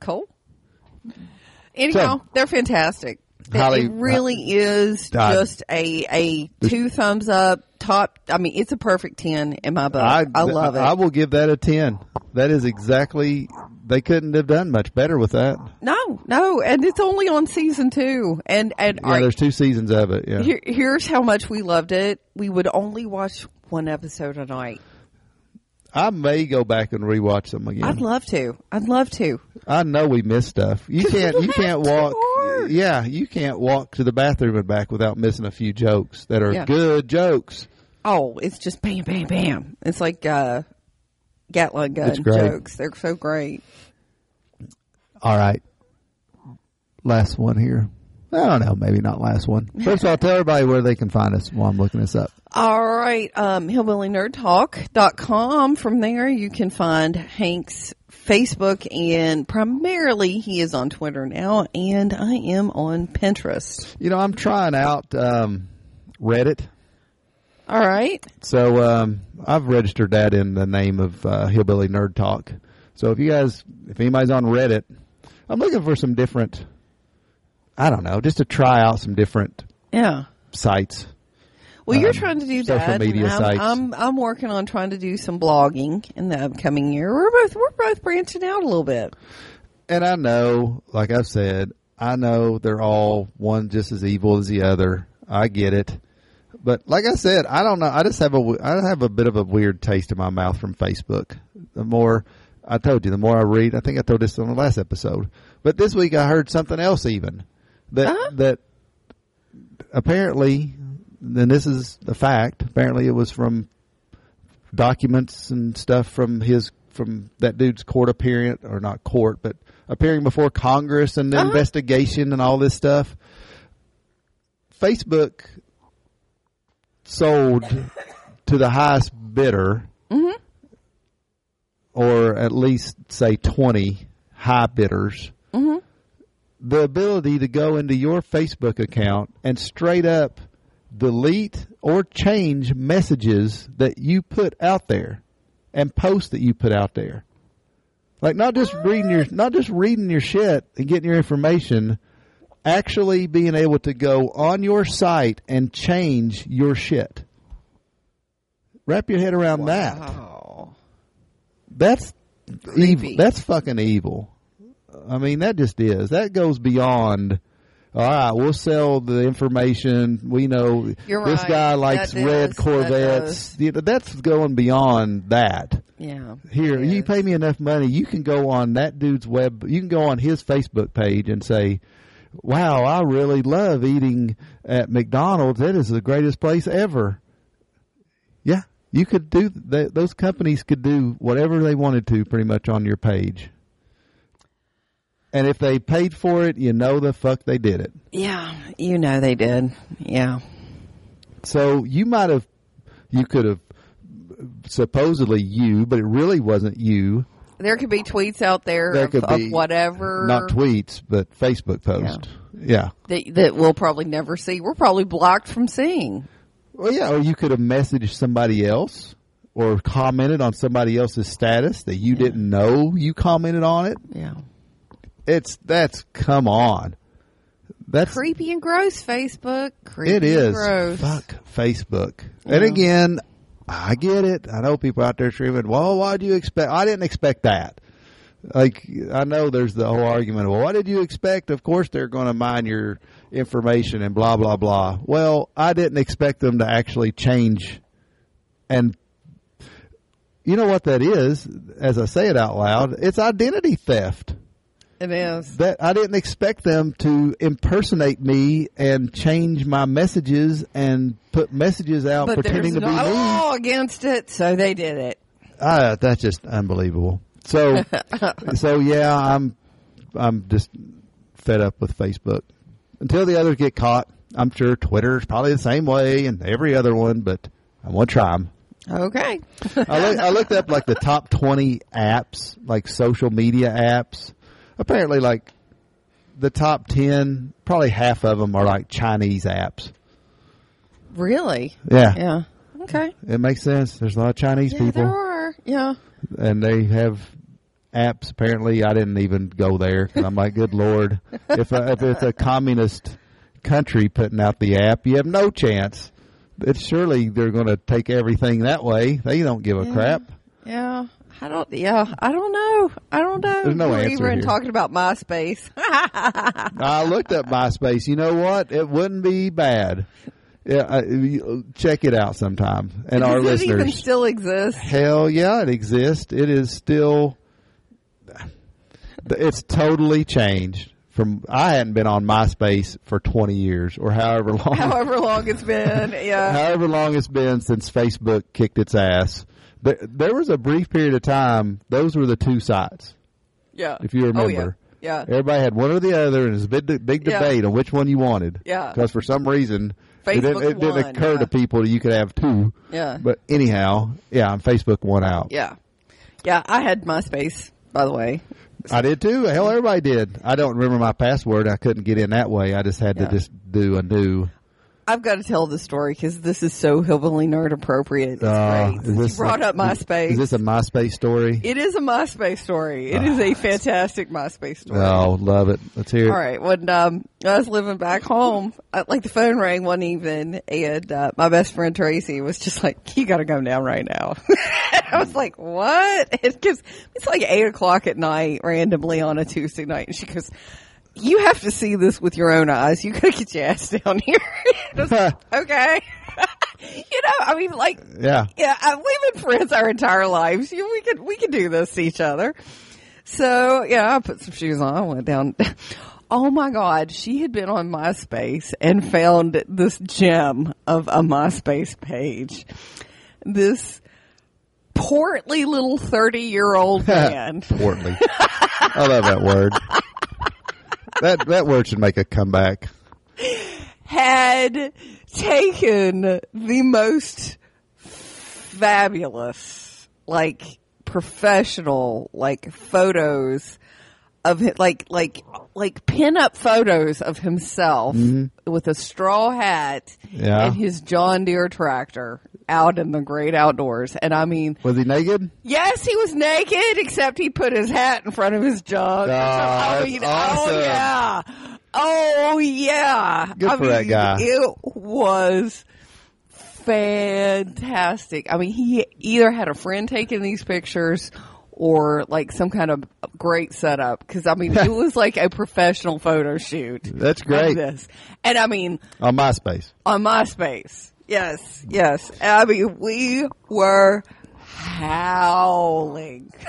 Cool. Anyhow, So- they're fantastic. It- Holly- it really is Uh, just a a two thumbs up top. I mean, it's a perfect ten in my book. I, love it. I will give that a ten. That is exactly they couldn't have done much better with that. No, no, and it's only on season two. And and Yeah, there's two seasons of it. Yeah, here, here's how much we loved it. We would only watch one episode a night. I may go back and rewatch them again. I'd love to. I'd love to. I know we missed stuff. You can't. You can't walk. Yeah, you can't walk to the bathroom and back without missing a few jokes that are Yeah. good jokes. Oh, it's just bam, bam, bam. It's like uh, Gatling gun jokes. They're so great. All right, last one here. I don't know. Maybe not last one. [laughs] First of all, tell everybody where they can find us while I'm looking this up. All right, um, hillbillynerdtalk.com. From there, you can find Hank's Facebook, and primarily he is on Twitter now, and I am on Pinterest. You know, I'm trying out um, Reddit. All right. So um, I've registered that in the name of uh, Hillbilly Nerd Talk. So if you guys, if anybody's on Reddit, I'm looking for some different. I don't know, just to try out some different Yeah. sites. Well, you're Um, trying to do social that. media I'm, sites. I'm I'm working on trying to do some blogging in the upcoming year. We're both we're both branching out a little bit. And I know, like I've said, I know they're all one just as evil as the other. I get it. But like I said, I don't know. I just have a, I have a bit of a weird taste in my mouth from Facebook. The more I told you, the more I read, I think I told this on the last episode, but this week I heard something else even that, Uh-huh. that apparently, and this is a fact, apparently it was from documents and stuff from his from that dude's court appearance or not court but appearing before congress and the Uh-huh. investigation and all this stuff facebook sold to the highest bidder Mm-hmm. or at least say 20 high bidders Mm-hmm. the ability to go into your facebook account and straight up delete or change messages that you put out there and posts that you put out there. Like not just reading your not just reading your shit and getting your information, actually being able to go on your site and change your shit. Wrap your head around that. That's Creepy. evil. That's fucking evil. I mean, that just is. That goes beyond. All right, we'll sell the information. We know You're this right. guy likes That red. That Corvettes. You know, that's going beyond that. Yeah. Here, you pay me enough money, you can go on that dude's web. You can go on his Facebook page and say, "Wow, I really love eating at McDonald's. That is the greatest place ever." Yeah, you could do. Th- those companies could do whatever they wanted to, pretty much on your page. And if they paid for it, you know the fuck they did it. Yeah. You know they did. Yeah. So you might have, you could have, supposedly you, but it really wasn't you. There could be tweets out there, There of, could of whatever not tweets, but Facebook post. Yeah. that, that we'll probably never see. We're probably blocked from seeing. Well, yeah, or you could have messaged somebody else or commented on somebody else's status that you didn't know you commented on it. Yeah. It's that's come on. That's Creepy and gross, Facebook. Creepy it is. And gross. Fuck Facebook. And again, I get it. I know people out there screaming, "Well, why do you expect?" I didn't expect that. Like I know there's the whole argument. Well, what did you expect? Of course they're going to mine your information and blah blah blah. Well, I didn't expect them to actually change. And you know what that is? As I say it out loud, it's identity theft. It is. That I didn't expect them to impersonate me and change my messages and put messages out But pretending to be me. law against it, so they did it. Ah, that's just unbelievable. So, [laughs] so yeah, I'm, I'm just fed up with Facebook. Until the others get caught, I'm sure Twitter's probably the same way and every other one, but I want to try them. Okay. I, look, I looked up like the top 20 apps, like social media apps. Apparently, like the top 10, probably half of them are like Chinese apps. Really? Yeah, Yeah. Okay. it makes sense. There's a lot of Chinese Yeah, people. there are. Yeah. and they have apps. Apparently, I didn't even go there 'cause I'm like, good lord, if uh, if it's a communist country putting out the app, you have no chance. It's surely they're going to take everything that way. They don't give a Yeah. crap. Yeah. I don't. Yeah, I don't know. I don't know. There's no We're answer even here. talking about MySpace. [laughs] I looked up MySpace. You know what? It wouldn't be bad. Yeah, I, check it out sometime. And [laughs] our Does it even listeners, still exist? hell yeah, it exists. It is still. It's totally changed from. I hadn't been on MySpace for twenty years or however long. [laughs] However long it's been. Yeah. however long it's been since Facebook kicked its ass. There, there was a brief period of time; those were the two sites. Yeah. If you Oh, yeah. remember, Yeah. everybody had one or the other, and it was a big, big Yeah. debate on which one you wanted. Yeah. because for some reason, it didn't, Facebook it didn't won, occur yeah. to people that you could have two. Yeah. But anyhow, yeah, Facebook won out. Yeah. Yeah. I had MySpace, by the way. I did too. Hell, everybody did. I don't remember my password. I couldn't get in that way. I just had Yeah. to just do a new. I've got to tell the story because this is so hillbilly nerd appropriate. It's Uh, great. this you brought up MySpace. Is this a MySpace story? it is a MySpace story. It is a fantastic MySpace story. Oh, love it. Let's hear it. All right. When um, I was living back home, I, like the phone rang one evening, and uh, my best friend Tracy was just like, "You got to come down right now." [laughs] I was like, "What?" [laughs] Because it's like eight o'clock at night, randomly on a Tuesday night, and she goes. You have to see this with your own eyes. You gotta get your ass down here. [laughs] I okay. [laughs] you know, I mean, like, Yeah. yeah, uh, we've been friends our entire lives. You, we could we could do this to each other. So yeah, I put some shoes on. I went down. [laughs] Oh my God, she had been on MySpace and found this gem of a MySpace page. This portly little thirty-year-old man. Portly. I love that word. That that word should make a comeback. had taken the most fabulous, like professional, like photos of it, like like like pin up photos of himself mm-hmm. with a straw hat Yeah. and his John Deere tractor out in the great outdoors. And I mean, Was he naked? Yes, he was naked, except he put his hat in front of his junk. Ah, [laughs] I mean, awesome. Oh yeah, oh yeah. Good I for that guy. It was fantastic. I mean, he either had a friend taking these pictures or like some kind of great setup because I mean, it [laughs] was like a professional photo shoot. That's great. This, and I mean, On MySpace. on MySpace. Yes, yes. Abby, we were howling. [laughs]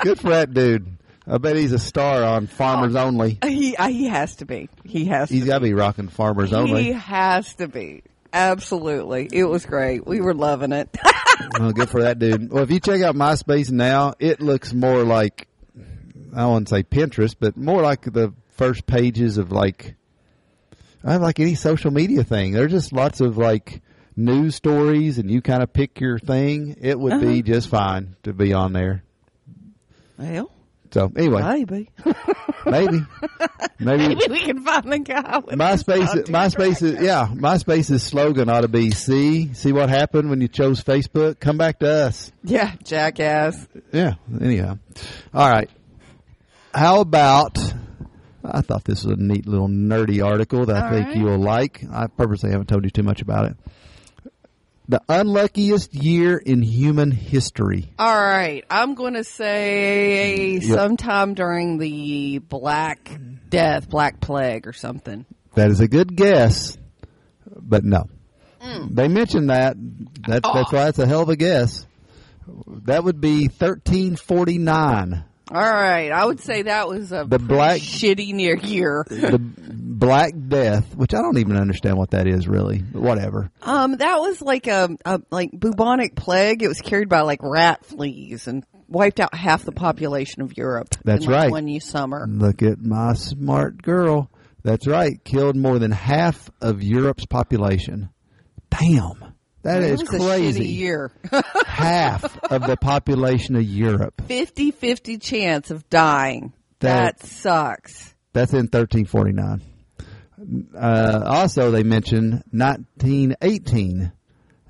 Good for that dude. I bet he's a star on Farmers Only. he uh, he has to be. He has. He's got to be rocking Farmers be. He Only. has to be. Absolutely, it was great. We were loving it. [laughs] Well, good for that dude. Well, if you check out MySpace now, it looks more like I wouldn't say Pinterest, but more like the first pages of like I like any social media thing. There's just lots of like news stories, and you kind of pick your thing. It would be uh-huh. just fine to be on there. well, So anyway, maybe [laughs] maybe, maybe maybe we can find the guy. MySpace, MySpace is yeah. MySpace's slogan ought to be "See, see what happened when you chose Facebook. Come back to us." Yeah, jackass. Yeah. Anyhow, all right. How about? I thought this was a neat little nerdy article that I think right. you'll like. I purposely haven't told you too much about it. The unluckiest year in human history. All right, I'm going to say Yep. sometime during the Black Death, Black Plague, or something. That is a good guess, but no. Mm. They mentioned that. That's that's Oh. why it's a hell of a guess. That would be 1349. All right, I would say that was a The black- shitty near year. The Black Death, which I don't even understand what that is really. But whatever. Um, that was like a, a like bubonic plague. It was carried by like rat fleas and wiped out half the population of Europe. That's in, like, right. One you summer. Look at my smart girl. That's right. Killed more than half of Europe's population. Damn. That is crazy. year. [laughs] [laughs] half of the population of Europe. 50-50 chance of dying. That- That, sucks. That's in 1349. Uh, also, they mentioned 1918.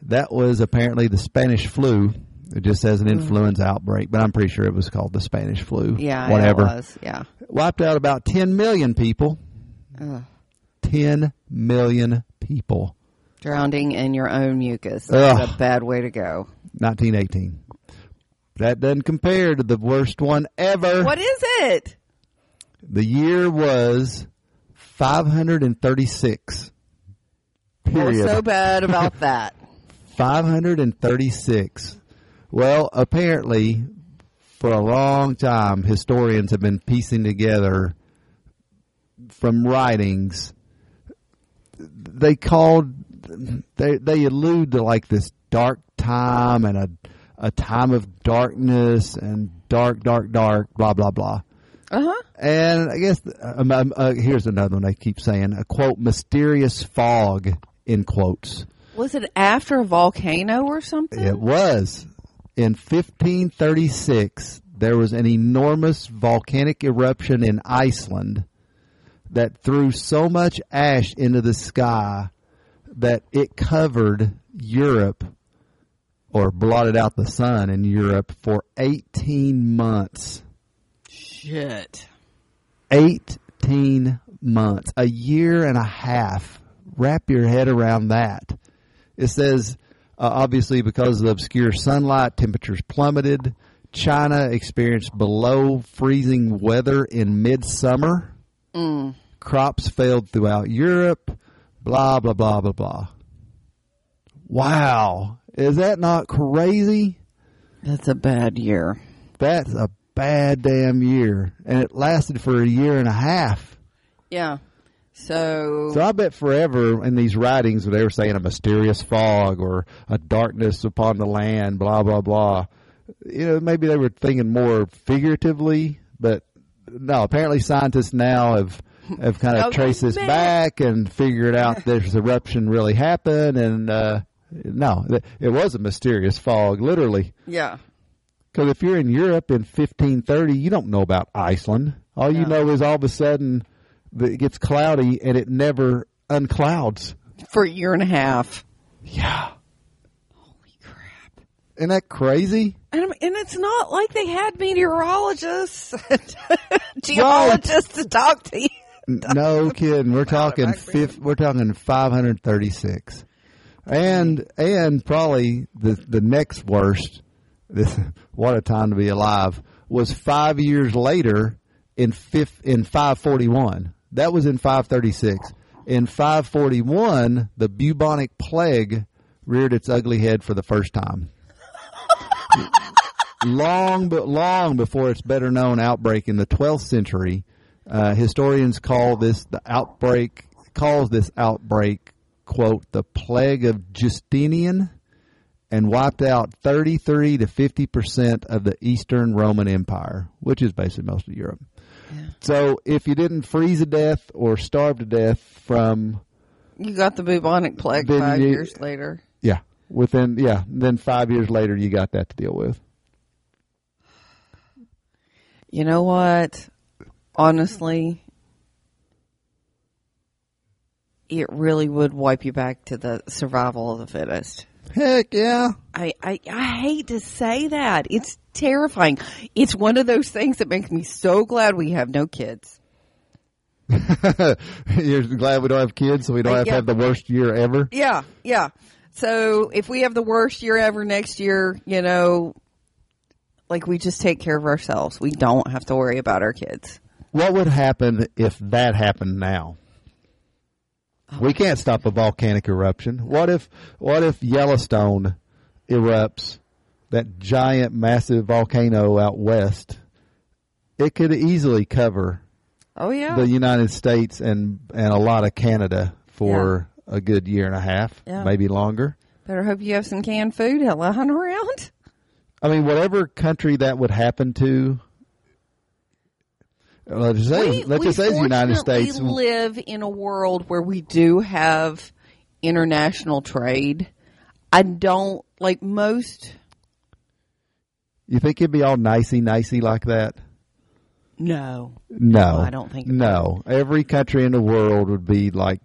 That was apparently the Spanish flu. It just says an influenza outbreak, but I'm pretty sure it was called the Spanish flu. Yeah, whatever. it was. Yeah. Wiped out about 10 million people. Ugh. 10 million people. Drowning in your own mucus. Ugh. That's a bad way to go. 1918. That doesn't compare to the worst one ever. What is it? The year was 536. What's Period. so bad about that? [laughs] 536. Well, apparently, for a long time, historians have been piecing together from writings. They called, they they allude to like this dark time and a a time of darkness and dark, dark, dark, blah blah blah. Uh huh. And I guess um, um, uh, here's another one I keep saying a quote mysterious fog in quotes. Was it after a volcano or something? It was in 1536. There was an enormous volcanic eruption in Iceland that threw so much ash into the sky that it covered Europe or blotted out the sun in Europe for 18 months. Shit. 18 months, a year and a half. Wrap your head around that. It says, uh, obviously, because of the obscure sunlight, temperatures plummeted. China experienced below freezing weather in midsummer. Mm. Crops failed throughout Europe. Blah, blah, blah, blah, blah. Wow. Is that not crazy? That's a bad year. That's a bad damn year. And it lasted for a year and a half. Yeah. So, So I bet forever in these writings they were saying a mysterious fog or a darkness upon the land, blah blah blah. You know, maybe they were thinking more figuratively, but no. Apparently, scientists now have have kind of Okay, traced this man. back and figured out [laughs] this eruption really happened, and uh, no, it was a mysterious fog, literally. yeah. Because if you're in Europe in 1530, you don't know about Iceland. All you No. know is all of a sudden it gets cloudy and it never unclouds. For a year and a half. Yeah. Holy crap. Isn't that crazy? And, and it's not like they had meteorologists, [laughs] geologists to talk to you. [laughs] No kidding. We're [laughs] talking fifth, we're talking 536. And and probably the the next worst [laughs] this what a time to be alive was 5 years later in fifth in 541. That was in 536. In 541, the bubonic plague reared its ugly head for the first time. long but long before its better known outbreak in the 12th century, uh, historians call this the outbreak calls this outbreak quote the plague of Justinian and wiped out 33 to 50 percent of the Eastern Roman Empire, which is basically most of Europe. So if you didn't freeze to death or starve to death from You got the bubonic plague five you- years later. yeah within yeah then five years later you got that to deal with. You know what? Honestly, it really would wipe you back to the survival of the fittest. Heck yeah. I, I, I hate to say that. It's terrifying. It's one of those things that makes me so glad we have no kids. [laughs] You're glad we don't have kids, so we don't have to have the worst year ever. Yeah, yeah. So if we have the worst year ever next year, you know, like we just take care of ourselves. We don't have to worry about our kids. What would happen if that happened now? Oh. We can't stop a volcanic eruption. What if what if Yellowstone erupts, that giant massive volcano out west? It could easily cover Oh yeah. the United States and and a lot of Canada for a good year and a half, Yeah. maybe longer. Better hope you have some canned food lying [laughs] around. I mean, whatever country that would happen to, let's just say, We- let's just say the United States. States. live in a world where we do have international trade. I don't like most. You think it'd be all nicey nicey like that? No, No, I don't think No, every country in the world would be like.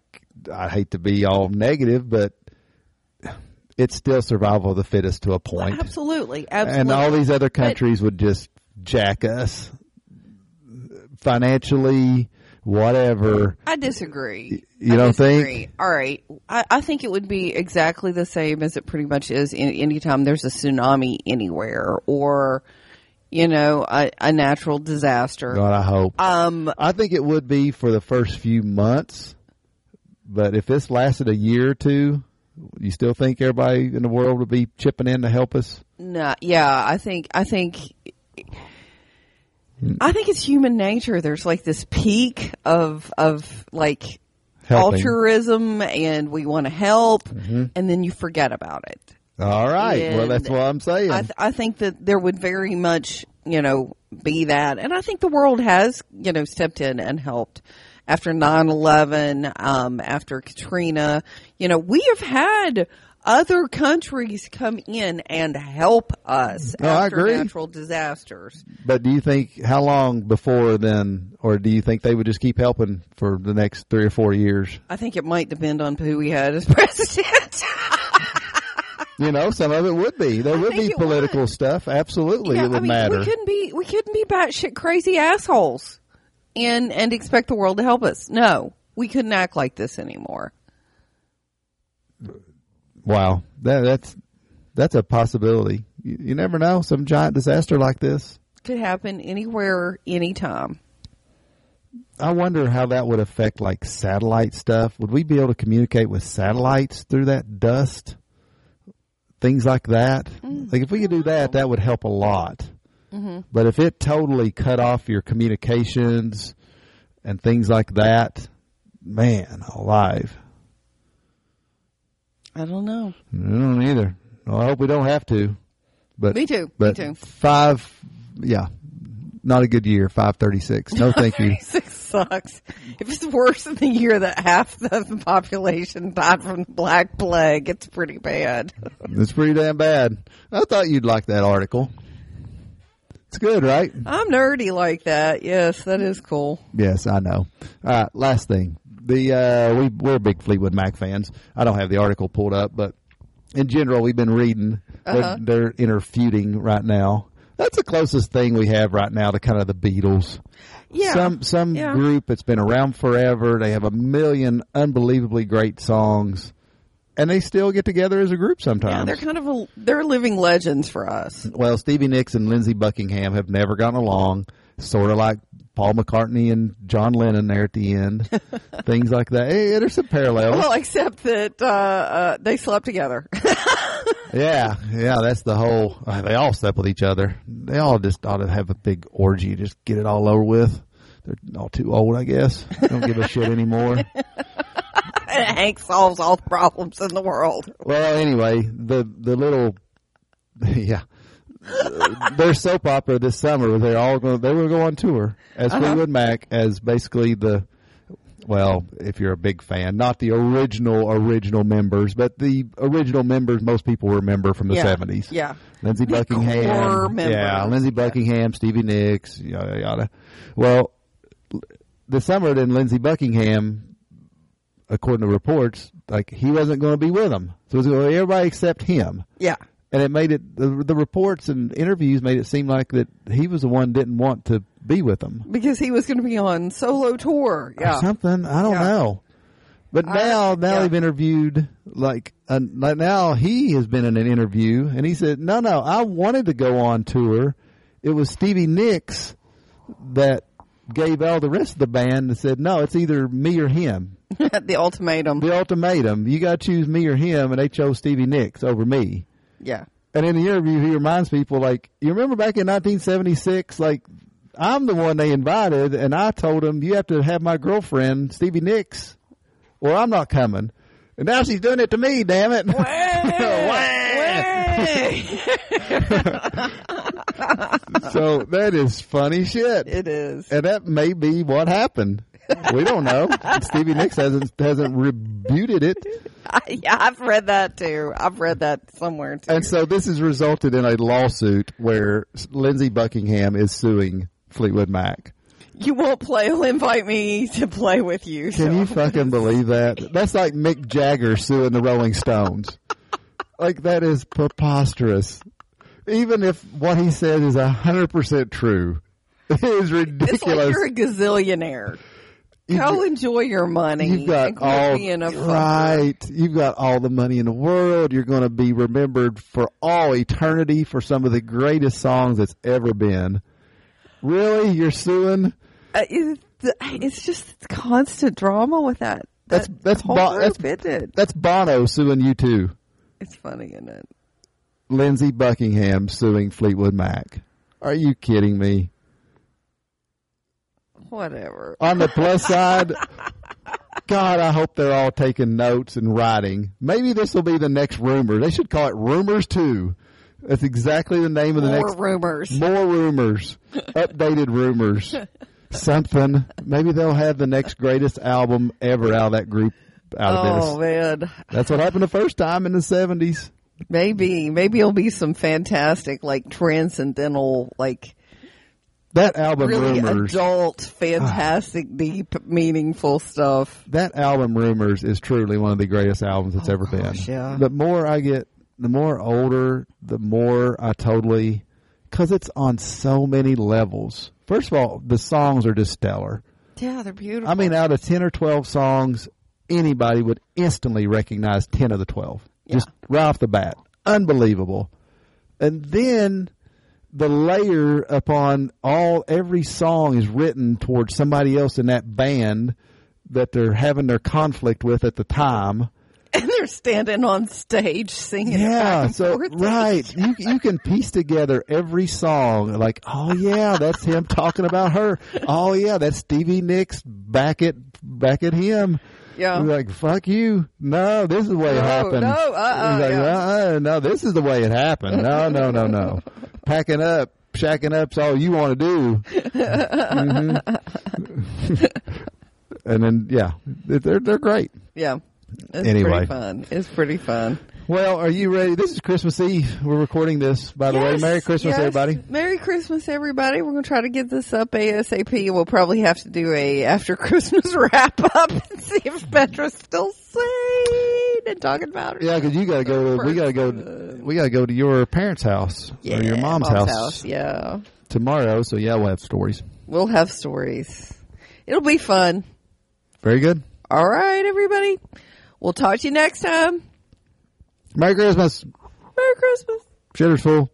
I hate to be all negative, but it's still survival of the fittest to a point. absolutely, absolutely. and all these other countries would just jack us financially, whatever. I disagree. You I don't think? All right. I, I think it would be exactly the same as it pretty much is in, anytime there's a tsunami anywhere or, you know, a, a natural disaster. God, I hope. Um, I think it would be for the first few months, but if this lasted a year or two, you still think everybody in the world would be chipping in to help us? no, yeah, I think, I think, I think it's human nature. There's like this peak of, of like Helping. altruism and we want to help Mm-hmm. and then you forget about it. All right. well, that's what I'm saying. I, th- I think that there would very much, you know, be that. And I think the world has, you know, stepped in and helped after 9-11, um, after Katrina. You know, we have had other countries come in and help us No, after natural disasters. but do you think how long before then, or do you think they would just keep helping for the next three or four years? I think it might depend on who we had as [laughs] president. You know, some of it would be. There would be it political stuff. Absolutely, Yeah, it would I mean, matter. We couldn't be we couldn't be batshit crazy assholes and and expect the world to help us. No, we couldn't act like this anymore. Wow, that, that's that's a possibility. You, you never know. Some giant disaster like this. Could happen anywhere, anytime. I wonder how that would affect like satellite stuff. Would we be able to communicate with satellites through that dust? Things like that. Mm. Like if we could do that, that would help a lot. Mm-hmm. But if it totally cut off your communications and things like that, man, alive. I don't know. I don't either. Well, I hope we don't have to. But Me too. But Me too. five, yeah, not a good year. Five thirty six. No, [laughs] thank you. Six sucks. If it's worse than the year that half the population died from the Black Plague, it's pretty bad. [laughs] It's pretty damn bad. I thought you'd like that article. It's good, right? I'm nerdy like that. Yes, that is cool. Yes, I know. All right, last thing. The uh, we we're big Fleetwood Mac fans. I don't have the article pulled up, but in general, we've been reading. Uh-huh. They're, they're interfeuding right now. That's the closest thing we have right now to kind of the Beatles. Yeah. Some some Yeah. group that's been around forever. They have a million unbelievably great songs, and they still get together as a group Yeah, sometimes. they're kind of a, they're living legends for us. well, Stevie Nicks and Lindsey Buckingham have never gotten along. Sort of like Paul McCartney and John Lennon there at the end. [laughs] Things like that. Hey, there's some parallels. Well, except that uh, uh, they slept together. [laughs] Yeah, yeah, that's the whole. Uh, they all slept with each other. They all just ought to have a big orgy, just get it all over with. They're all too old, I guess. Don't give a shit anymore. [laughs] Hank solves all the problems in the world. Well, anyway, the the little, yeah, [laughs] their soap opera this summer. They're all going. They were going on tour as Fleetwood Mac as basically the. Well, if you're a big fan, not the original original members, but the original members most people remember from the Yeah. seventies. Yeah. Lindsey Buckingham, yeah, Lindsey Buckingham, Stevie Nicks, yada yada. Well, the summer then Lindsey Buckingham, according to reports, like he wasn't going to be with them, so it was going to be everybody except him, Yeah. And it made it the, the reports and interviews made it seem like that he was the one didn't want to be with them Because he was going to be on solo tour. or something. I don't Yeah. know. But I- now, now yeah. they've interviewed like, uh, like now he has been in an interview and he said, "No, no, I wanted to go on tour. It was Stevie Nicks that gave all the rest of the band and said, no, it's either me or him. [laughs] the ultimatum. The ultimatum, you got to choose me or him, and they chose Stevie Nicks over me." Yeah. And in the interview, he reminds people like, "You remember back in 1976, like." I'm the one they invited, and I told them you have to have my girlfriend Stevie Nicks, or I'm not coming. And now she's doing it to me. Damn it! [laughs] so that is funny shit, it is. and that may be what happened. We don't know. Stevie Nicks hasn't hasn't rebuted it, I, [laughs] yeah, I've read that too. I've read that somewhere too. and so this has resulted in a lawsuit where Lindsey Buckingham is suing Fleetwood Mac. you won't play. He'll invite me to play with you. Can so- you fucking believe that? That's like Mick Jagger suing the Rolling Stones. like that is preposterous. Even if what he said is a hundred percent true, [laughs] It is It's like ridiculous. you're a gazillionaire. Go enjoy your money. You've got all fucker. You've got all the money in the world. You're going to be remembered for all eternity for some of the greatest songs that's ever been. Really, you're suing? Uh, it's, it's just constant drama with that. That's that that's whole Bo- that's group, it? that's Bono suing U2. It's funny, isn't it? Lindsey Buckingham suing Fleetwood Mac. Are you kidding me? Whatever. On the plus side, God, I hope they're all taking notes and writing. Maybe this will be the next rumor. They should call it Rumors Two. That's exactly the name of the More next. rumors. More rumors, updated rumors, something. Maybe they'll have the next greatest album ever out of that group. Out of Oh this, man, that's what happened the first time in the seventies. maybe maybe it'll be some fantastic like transcendental like That album really rumors. adult, fantastic, ah. deep, meaningful stuff. that album rumors is truly one of the greatest albums that's oh, ever gosh, been yeah. the more i get the more older the more i totally because it's on so many levels first of all the songs are just stellar Yeah, they're beautiful. i mean out of 10 or 12 songs anybody would instantly recognize 10 of the 12 just right off the bat unbelievable and then the layer upon all every song is written towards somebody else in that band that they're having their conflict with at the time. and they're standing on stage singing. Yeah, so right, you you can piece together every song. Like, oh yeah, that's him talking about her. Oh yeah, that's Stevie Nicks back at back at him. Yeah. You're like fuck you. No, this is the way it No, happened. no, uh-uh, like, yeah. uh-uh, no, this is the way it happened. No, no, no, no. Packing up, shacking up's all you want to do. [laughs] Mhm. [laughs] and then yeah, they're they're great. Yeah. It's Anyway. pretty fun. It's pretty fun. Well, are you ready? This is Christmas Eve. We're recording this, by the way. Merry Christmas, yes. everybody. Merry Christmas, everybody. We're going to try to get this up ASAP. We'll probably have to do a after Christmas [laughs] wrap up and see if Petra's still sane and talking about it. Yeah, because you got to go. To, we got to go. We got to go to your parents' house or your mom's, house, Yeah. tomorrow. So yeah, we'll have stories. We'll have stories. It'll be fun. Very good. All right, everybody. We'll talk to you next time. Merry Christmas. Merry Christmas. Shitter's full.